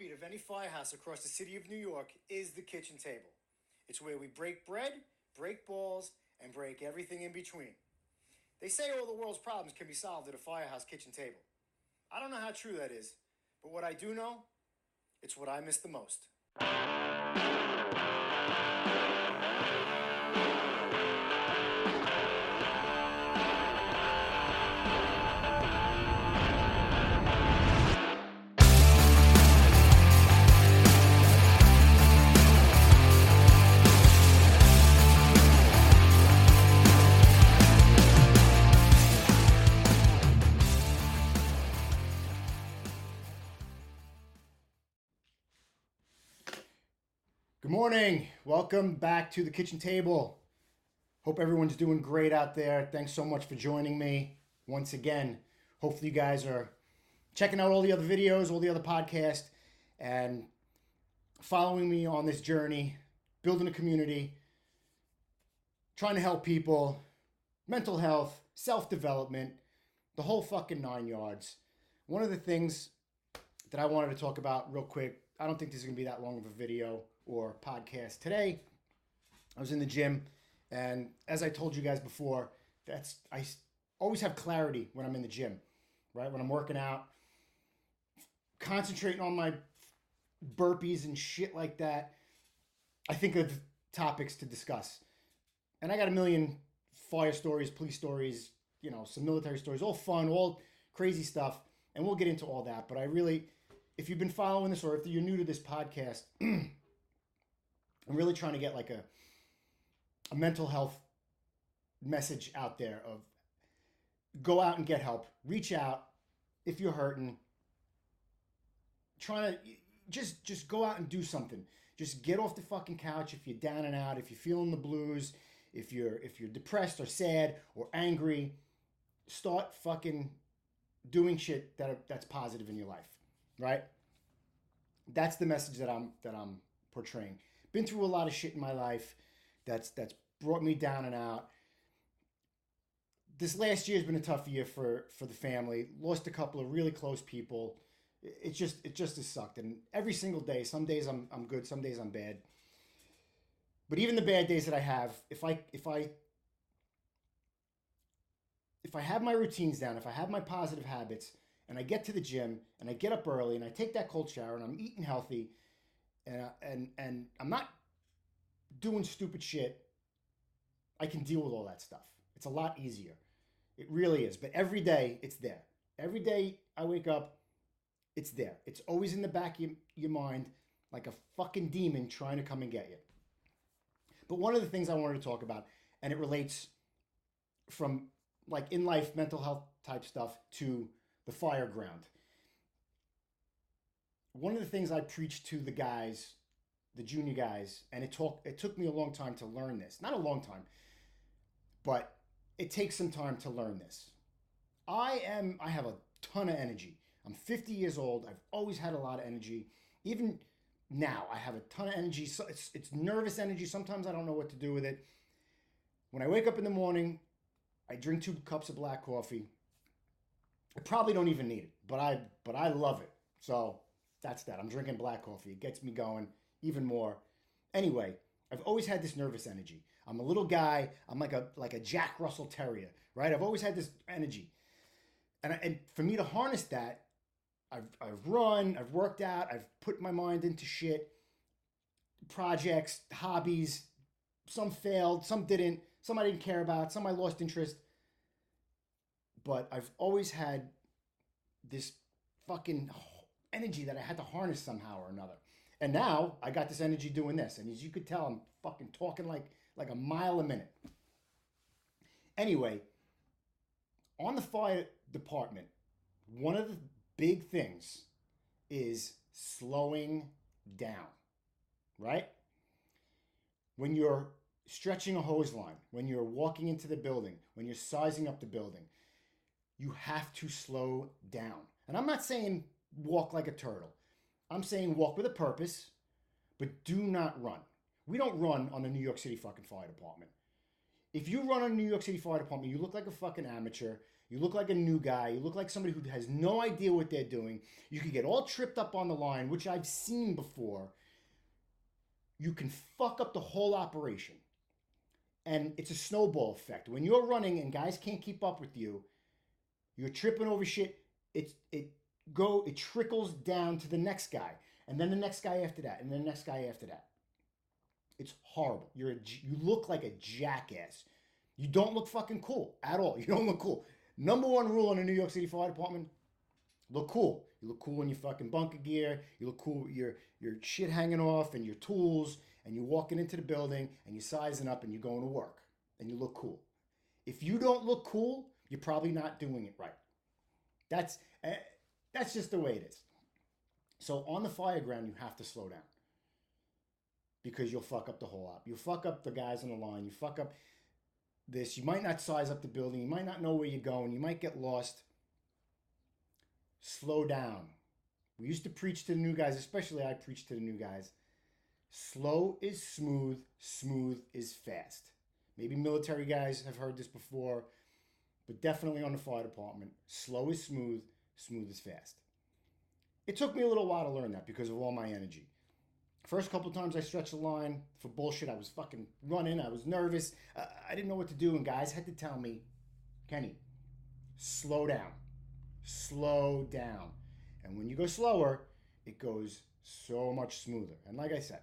heartbeat of any firehouse across the city of New York is the kitchen table. It's where we break bread, break balls, and break everything in between. They say all the world's problems can be solved at a firehouse kitchen table. I don't know how true that is, but what I do know, it's what I miss the most. Morning. Welcome back to the kitchen table. Hope everyone's doing great out there. Thanks so much for joining me once again. Hopefully, you guys are checking out all the other videos, all the other podcasts, and following me on this journey, building a community, trying to help people, mental health, self development, the whole fucking nine yards. One of the things that I wanted to talk about real quick, I don't think this is going to be that long of a video or podcast. Today, I was in the gym, and as I told you guys before, that's I always have clarity when I'm in the gym, right? When I'm working out, concentrating on my burpees and shit like that. I think of topics to discuss, and I got a million fire stories, police stories, you know, some military stories, all fun, all crazy stuff, and we'll get into all that. But I really, if you've been following this or if you're new to this podcast. I'm really trying to get like a a mental health message out there of go out and get help. Reach out if you're hurting. Trying to just just go out and do something. Just get off the fucking couch if you're down and out, if you're feeling the blues, if you're if you're depressed or sad or angry, start fucking doing shit that that's positive in your life, right? That's the message that I'm that I'm portraying been through a lot of shit in my life that's that's brought me down and out. This last year has been a tough year for for the family. Lost a couple of really close people. It just it just has sucked. And every single day, some days I'm I'm good, some days I'm bad. But even the bad days that I have, if I if I if I have my routines down, if I have my positive habits, and I get to the gym and I get up early and I take that cold shower and I'm eating healthy and and and I'm not doing stupid shit, I can deal with all that stuff. It's a lot easier. It really is. But every day it's there. Every day I wake up, it's there. It's always in the back of your, your mind like a fucking demon trying to come and get you. But one of the things I wanted to talk about, and it relates from like in life mental health type stuff to the fire ground one of the things I preach to the guys, the junior guys, and it took it took me a long time to learn this. Not a long time, but it takes some time to learn this. I am I have a ton of energy. I'm 50 years old. I've always had a lot of energy. Even now, I have a ton of energy. So it's it's nervous energy. Sometimes I don't know what to do with it. When I wake up in the morning, I drink two cups of black coffee. I probably don't even need it, but I but I love it. So that's that. I'm drinking black coffee. It gets me going even more. Anyway, I've always had this nervous energy. I'm a little guy. I'm like a like a Jack Russell Terrier, right? I've always had this energy, and I, and for me to harness that, I've I've run, I've worked out, I've put my mind into shit, projects, hobbies. Some failed, some didn't. Some I didn't care about. Some I lost interest. But I've always had this fucking energy that I had to harness somehow or another. And now I got this energy doing this. And as you could tell, I'm fucking talking like like a mile a minute. Anyway, on the fire department, one of the big things is slowing down, right? When you're stretching a hose line, when you're walking into the building, when you're sizing up the building, you have to slow down. And I'm not saying walk like a turtle. I'm saying walk with a purpose, but do not run. We don't run on the New York City fucking fire department. If you run on the New York City fire department, you look like a fucking amateur. You look like a new guy. You look like somebody who has no idea what they're doing. You can get all tripped up on the line, which I've seen before. You can fuck up the whole operation. And it's a snowball effect. When you're running and guys can't keep up with you, you're tripping over shit. It's it go it trickles down to the next guy, and then the next guy after that, and then the next guy after that. It's horrible. You're a, you look like a jackass. You don't look fucking cool at all. You don't look cool. Number one rule in the New York City Fire Department: look cool. You look cool in your fucking bunker gear. You look cool with your your shit hanging off and your tools, and you're walking into the building and you're sizing up and you're going to work and you look cool. If you don't look cool, you're probably not doing it right. That's uh, that's just the way it is. So on the fire ground, you have to slow down because you'll fuck up the whole op. You fuck up the guys on the line. You fuck up this. You might not size up the building. You might not know where you're going. You might get lost. Slow down. We used to preach to the new guys, especially I preach to the new guys. Slow is smooth, smooth is fast. Maybe military guys have heard this before, but definitely on the fire department. Slow is smooth, smooth as fast. It took me a little while to learn that because of all my energy. First couple times I stretched the line for bullshit, I was fucking running. I was nervous. Uh, I didn't know what to do, and guys had to tell me, Kenny, slow down, slow down. And when you go slower, it goes so much smoother. And like I said,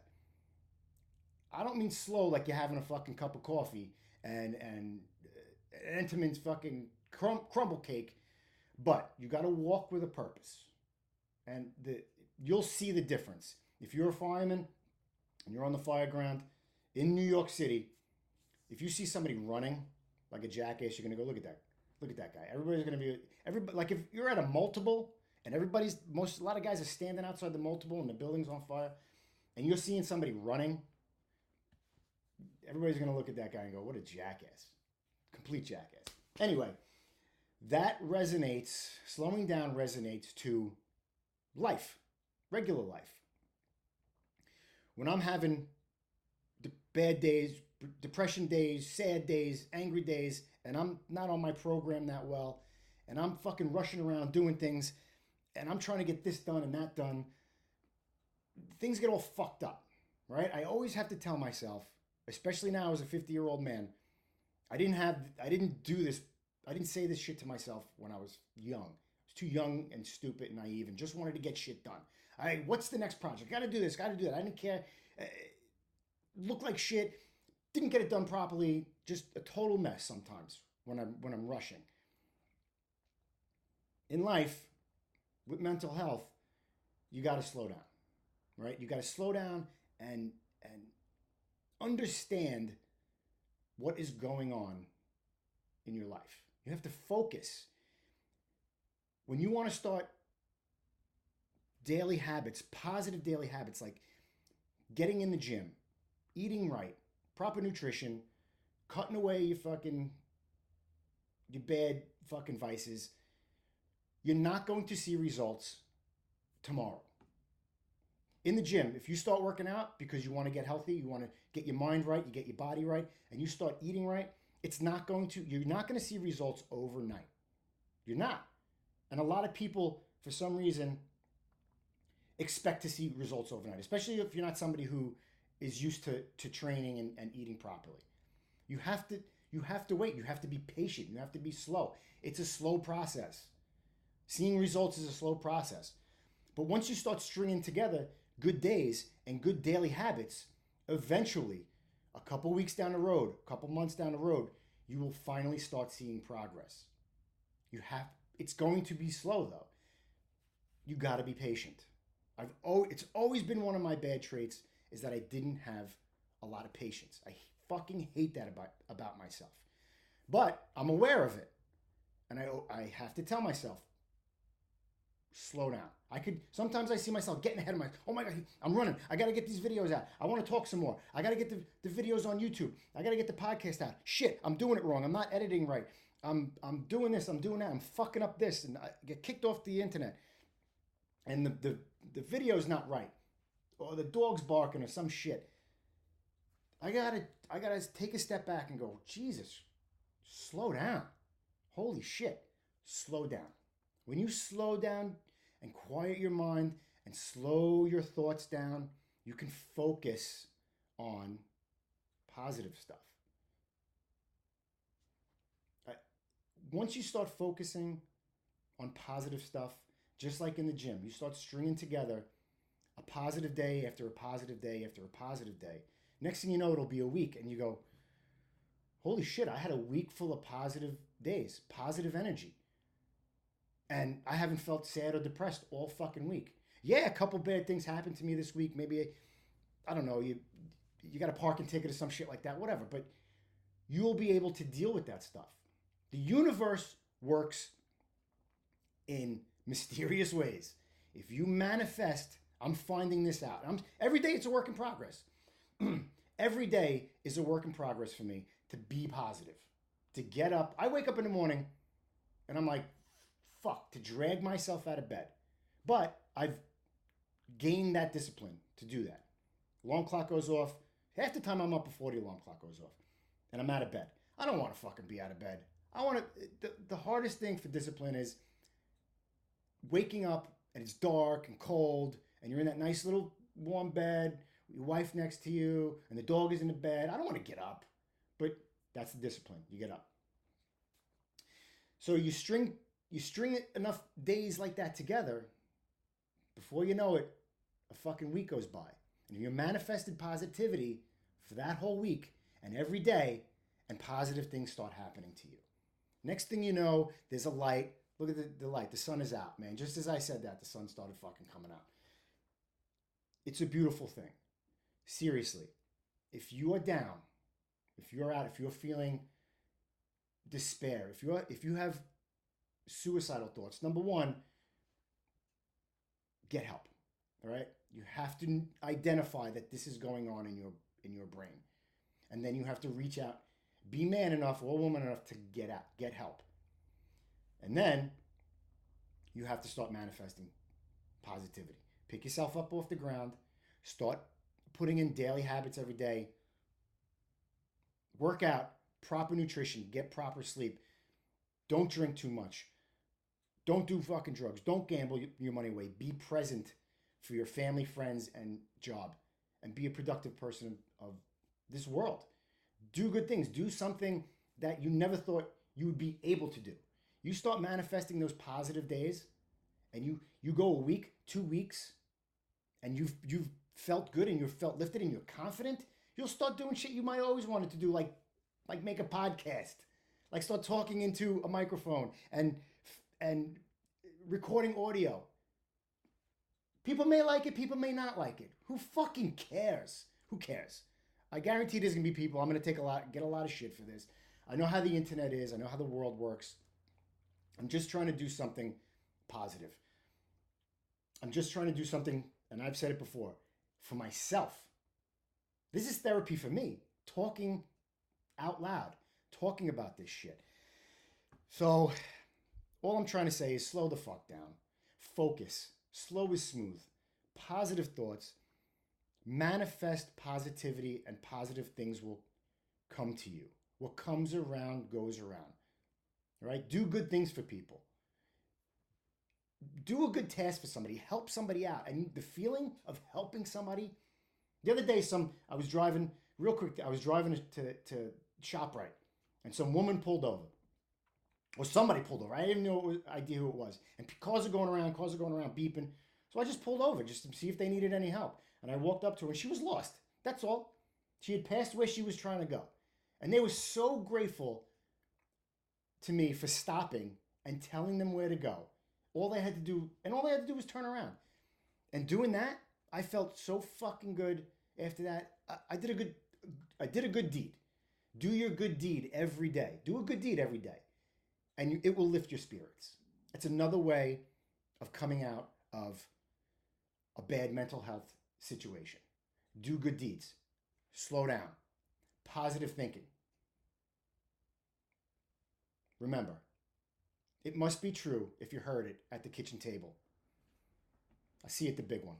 I don't mean slow like you're having a fucking cup of coffee and and uh, Entenmann's fucking crum- crumble cake, but you got to walk with a purpose, and the you'll see the difference if you're a fireman and you're on the fire ground in New York City. If you see somebody running like a jackass, you're gonna go look at that. Look at that guy. Everybody's gonna be everybody. Like if you're at a multiple and everybody's most a lot of guys are standing outside the multiple and the building's on fire, and you're seeing somebody running everybody's to look at that guy and go, what a jackass. Complete jackass. Anyway, that resonates, slowing down resonates to life, regular life. When I'm having bad days, depression days, sad days, angry days, and I'm not on my program that well, and I'm fucking rushing around doing things, and I'm trying to get this done and that done, things get all fucked up, right? I always have to tell myself, especially now as a 50 year old man, I didn't have, I didn't do this, I didn't say this shit to myself when I was young. I was too young and stupid and naive and just wanted to get shit done. I, what's the next project? Got to do this, got to do that. I didn't care. Uh, looked like shit. Didn't get it done properly. Just a total mess sometimes when I'm when I'm rushing. In life, with mental health, you got to slow down, right? You got to slow down and and understand what is going on in your life. You have to focus. When you want to start daily habits, positive daily habits like getting in the gym, eating right, proper nutrition, cutting away your fucking your bad fucking vices, you're not going to see results tomorrow in the gym, if you start working out because you want to get healthy, you want to get your mind right, you get your body right, and you start eating right, it's not going to, you're not going to see results overnight. You're not. And a lot of people, for some reason, expect to see results overnight, especially if you're not somebody who is used to, to training and, and eating properly. You have to you have to wait. You have to be patient. You have to be slow. It's a slow process. Seeing results is a slow process. But once you start stringing together good days and good daily habits, eventually, a couple weeks down the road, a couple months down the road, you will finally start seeing progress. You have it's going to be slow though. You got to be patient. I've oh it's always been one of my bad traits is that I didn't have a lot of patience. I fucking hate that about about myself. But I'm aware of it. And I I have to tell myself slow down. I could sometimes I see myself getting ahead of my. Oh my god, I'm running. I got to get these videos out. I want to talk some more. I got to get the, the videos on YouTube. I got to get the podcast out. Shit, I'm doing it wrong. I'm not editing right. I'm I'm doing this. I'm doing that. I'm fucking up this, and I get kicked off the internet. And the the the video's not right, or the dog's barking or some shit. I gotta I gotta take a step back and go. Jesus, slow down. Holy shit. slow down. When you slow down and quiet your mind and slow your thoughts down, you can focus on positive stuff. Once you start focusing on positive stuff, just like in the gym, you start stringing together a positive day after a positive day after a positive day. Next thing you know, it'll be a week, and you go, Holy shit, I had a week full of positive days, positive energy. And I haven't felt sad or depressed all fucking week. Yeah, a couple bad things happened to me this week. Maybe, I don't know, you you got a parking ticket or some shit like that, whatever. But you'll be able to deal with that stuff. The universe works in mysterious ways. If you manifest, I'm finding this out. I'm, every day it's a work in progress. every day is a work in progress for me to be positive, to get up. I wake up in the morning and I'm like, fuck, to drag myself out of bed. But I've gained that discipline to do that. Alarm clock goes off. Half the time I'm up before the alarm clock goes off and I'm out of bed. I don't want to fucking be out of bed. I want to. The, the hardest thing for discipline is waking up and it's dark and cold and you're in that nice little warm bed, your wife next to you, and the dog is in the bed. I don't want to get up, but that's the discipline. You get up. So you string you string enough days like that together, before you know it, a fucking week goes by. And you manifested positivity for that whole week and every day, and positive things start happening to you. Next thing you know, there's a light. Look at the, the light. The sun is out, man. Just as I said that, the sun started fucking coming out. It's a beautiful thing. Seriously, if you are down, if you're out, if you're feeling despair, if you're if you have suicidal thoughts, number one, get help. All right? You have to identify that this is going on in your in your brain. And then you have to reach out, be man enough or woman enough to get out, get help. And then you have to start manifesting positivity. Pick yourself up off the ground. Start putting in daily habits every day. Work out, proper nutrition, get proper sleep. Don't drink too much. Don't do fucking drugs. Don't gamble your money away. Be present for your family, friends, and job. And be a productive person of this world. Do good things. Do something that you never thought you would be able to do. You start manifesting those positive days and you you go a week, two weeks, and you've you've felt good and you've felt lifted and you're confident, you'll start doing shit you might always wanted to do, like like make a podcast, like start talking into a microphone and and recording audio. People may like it, people may not like it. Who fucking cares? Who cares? I guarantee there's gonna be people. I'm gonna take a lot, get a lot of shit for this. I know how the internet is. I know how the world works. I'm just trying to do something positive. I'm just trying to do something, and I've said it before, for myself. This is therapy for me, talking out loud, talking about this shit. So, all I'm trying to say is slow the fuck down, focus, slow is smooth, positive thoughts, manifest positivity, and positive things will come to you. What comes around goes around. All right? Do good things for people do a good task for somebody, help somebody out. And the feeling of helping somebody. The other day, some I was driving real quick. I was driving to to Shoprite, and some woman pulled over, or somebody pulled over. I didn't know was, idea who it was. And cars are going around, cars are going around beeping. So I just pulled over just to see if they needed any help. And I walked up to her, and she was lost. That's all. She had passed where she was trying to go, and they were so grateful to me for stopping and telling them where to go all they had to do, and all they had to do was turn around. And doing that, I felt so fucking good after that. I, I did a good, I did a good deed. Do your good deed every day. Do a good deed every day, and you, it will lift your spirits. It's another way of coming out of a bad mental health situation. Do good deeds. Slow down. Positive thinking. Remember, it must be true if you heard it at the kitchen table. I see it the big one.